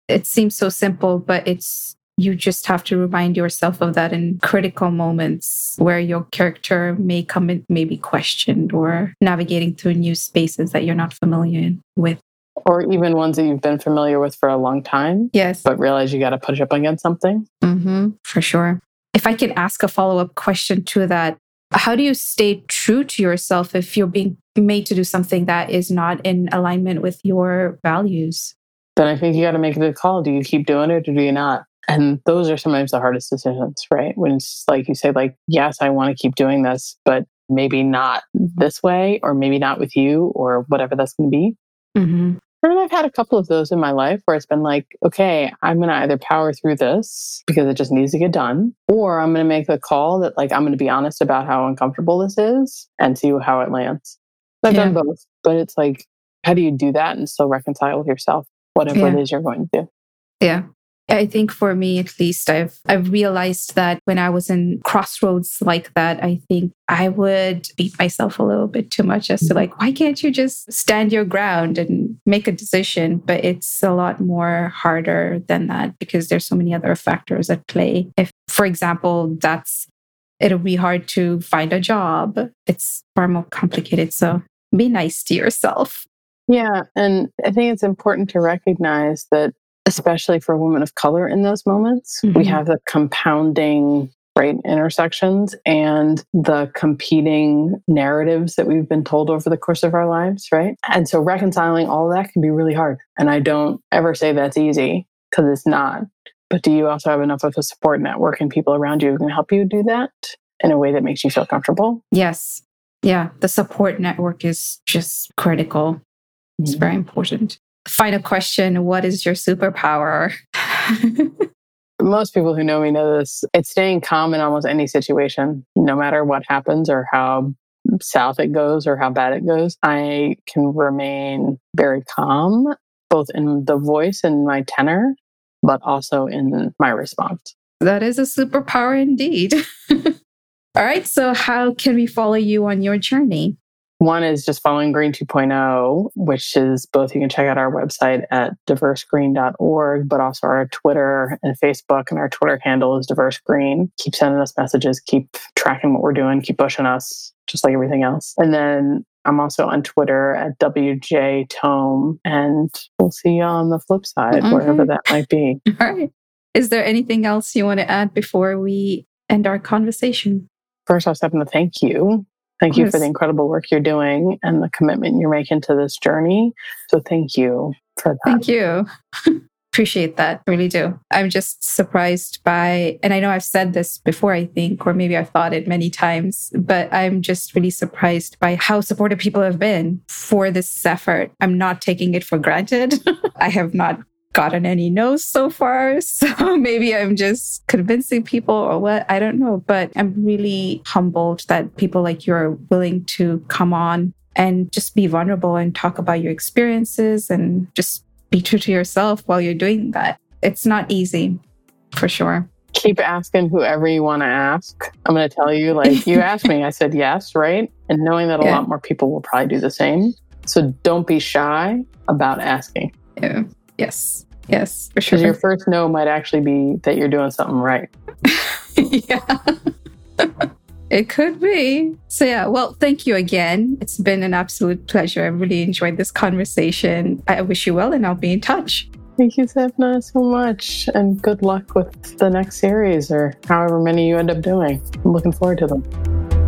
It seems so simple, but it's you just have to remind yourself of that in critical moments where your character may come in, may be questioned or navigating through new spaces that you're not familiar with. Or even ones that you've been familiar with for a long time. Yes. But realize you got to push up against something. Mm-hmm, for sure. If I could ask a follow up question to that, how do you stay true to yourself if you're being made to do something that is not in alignment with your values? Then I think you got to make a good call. Do you keep doing it or do you not? And those are sometimes the hardest decisions, right? When it's like you say, like, yes, I want to keep doing this, but maybe not this way, or maybe not with you, or whatever that's going to be. Mm-hmm. And I've had a couple of those in my life where it's been like, okay, I'm going to either power through this because it just needs to get done, or I'm going to make the call that like I'm going to be honest about how uncomfortable this is and see how it lands. I've yeah. done both, but it's like, how do you do that and still reconcile with yourself, whatever yeah. it is you're going to do? Yeah. I think for me at least I've I've realized that when I was in crossroads like that I think I would beat myself a little bit too much as to like why can't you just stand your ground and make a decision? But it's a lot more harder than that because there's so many other factors at play. If for example that's it'll be hard to find a job. It's far more complicated. So be nice to yourself. Yeah and I think it's important to recognize that especially for women of color in those moments. Mm-hmm. We have the compounding right? Intersections and the competing narratives that we've been told over the course of our lives, right? And so reconciling all of that can be really hard. And I don't ever say that's easy because it's not. But do you also have enough of a support network and people around you who can help you do that in a way that makes you feel comfortable? Yes. Yeah. The support network is just critical. It's mm-hmm. very important. Final question What is your superpower? <laughs> Most people who know me know this. It's staying calm in almost any situation, no matter what happens or how south it goes or how bad it goes. I can remain very calm, both in the voice and my tenor, but also in my response. That is a superpower indeed. <laughs> All right. So, how can we follow you on your journey? One is just following Green 2.0, which is both you can check out our website at diversegreen.org, but also our Twitter and Facebook. And our Twitter handle is Diverse Green. Keep sending us messages, keep tracking what we're doing, keep pushing us, just like everything else. And then I'm also on Twitter at WJ Tome, and we'll see you on the flip side, mm-hmm. wherever that might be. <laughs> All right. Is there anything else you want to add before we end our conversation? First, I was having to thank you Thank you for the incredible work you're doing and the commitment you're making to this journey. So thank you for that. Thank you. <laughs> Appreciate that. Really do. I'm just surprised by, and I know I've said this before, I think, or maybe I've thought it many times, but I'm just really surprised by how supportive people have been for this effort. I'm not taking it for granted. <laughs> I have not gotten any no's so far. <laughs> So maybe I'm just convincing people or what. I don't know. But I'm really humbled that people like you are willing to come on and just be vulnerable and talk about your experiences and just be true to yourself while you're doing that. It's not easy for sure. Keep asking whoever you want to ask. I'm going to tell you, like, you <laughs> asked me, I said yes, right? And knowing that a yeah. lot more people will probably do the same. So don't be shy about asking. Yeah. Yes. Yes, for sure. Because your first no might actually be that you're doing something right. <laughs> yeah. <laughs> it could be. So, yeah, well, thank you again. It's been an absolute pleasure. I really enjoyed this conversation. I wish you well, and I'll be in touch. Thank you, Sapna, so much. And good luck with the next series or however many you end up doing. I'm looking forward to them.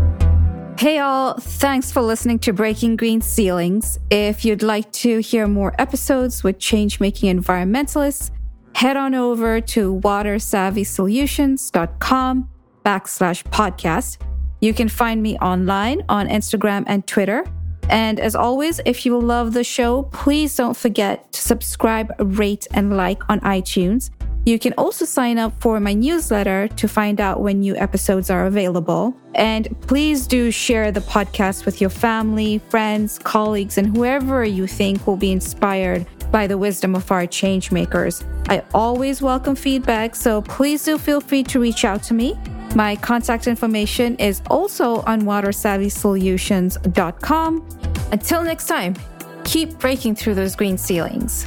Hey, all. Thanks for listening to Breaking Green Ceilings. If you'd like to hear more episodes with change making environmentalists, head on over to watersavvysolutions.com backslash podcast. You can find me online on Instagram and Twitter. And as always, if you love the show, please don't forget to subscribe, rate, and like on iTunes. You can also sign up for my newsletter to find out when new episodes are available. And please do share the podcast with your family, friends, colleagues, and whoever you think will be inspired by the wisdom of our change makers. I always welcome feedback, so please do feel free to reach out to me. My contact information is also on watersavvysolutions.com. Until next time, keep breaking through those green ceilings.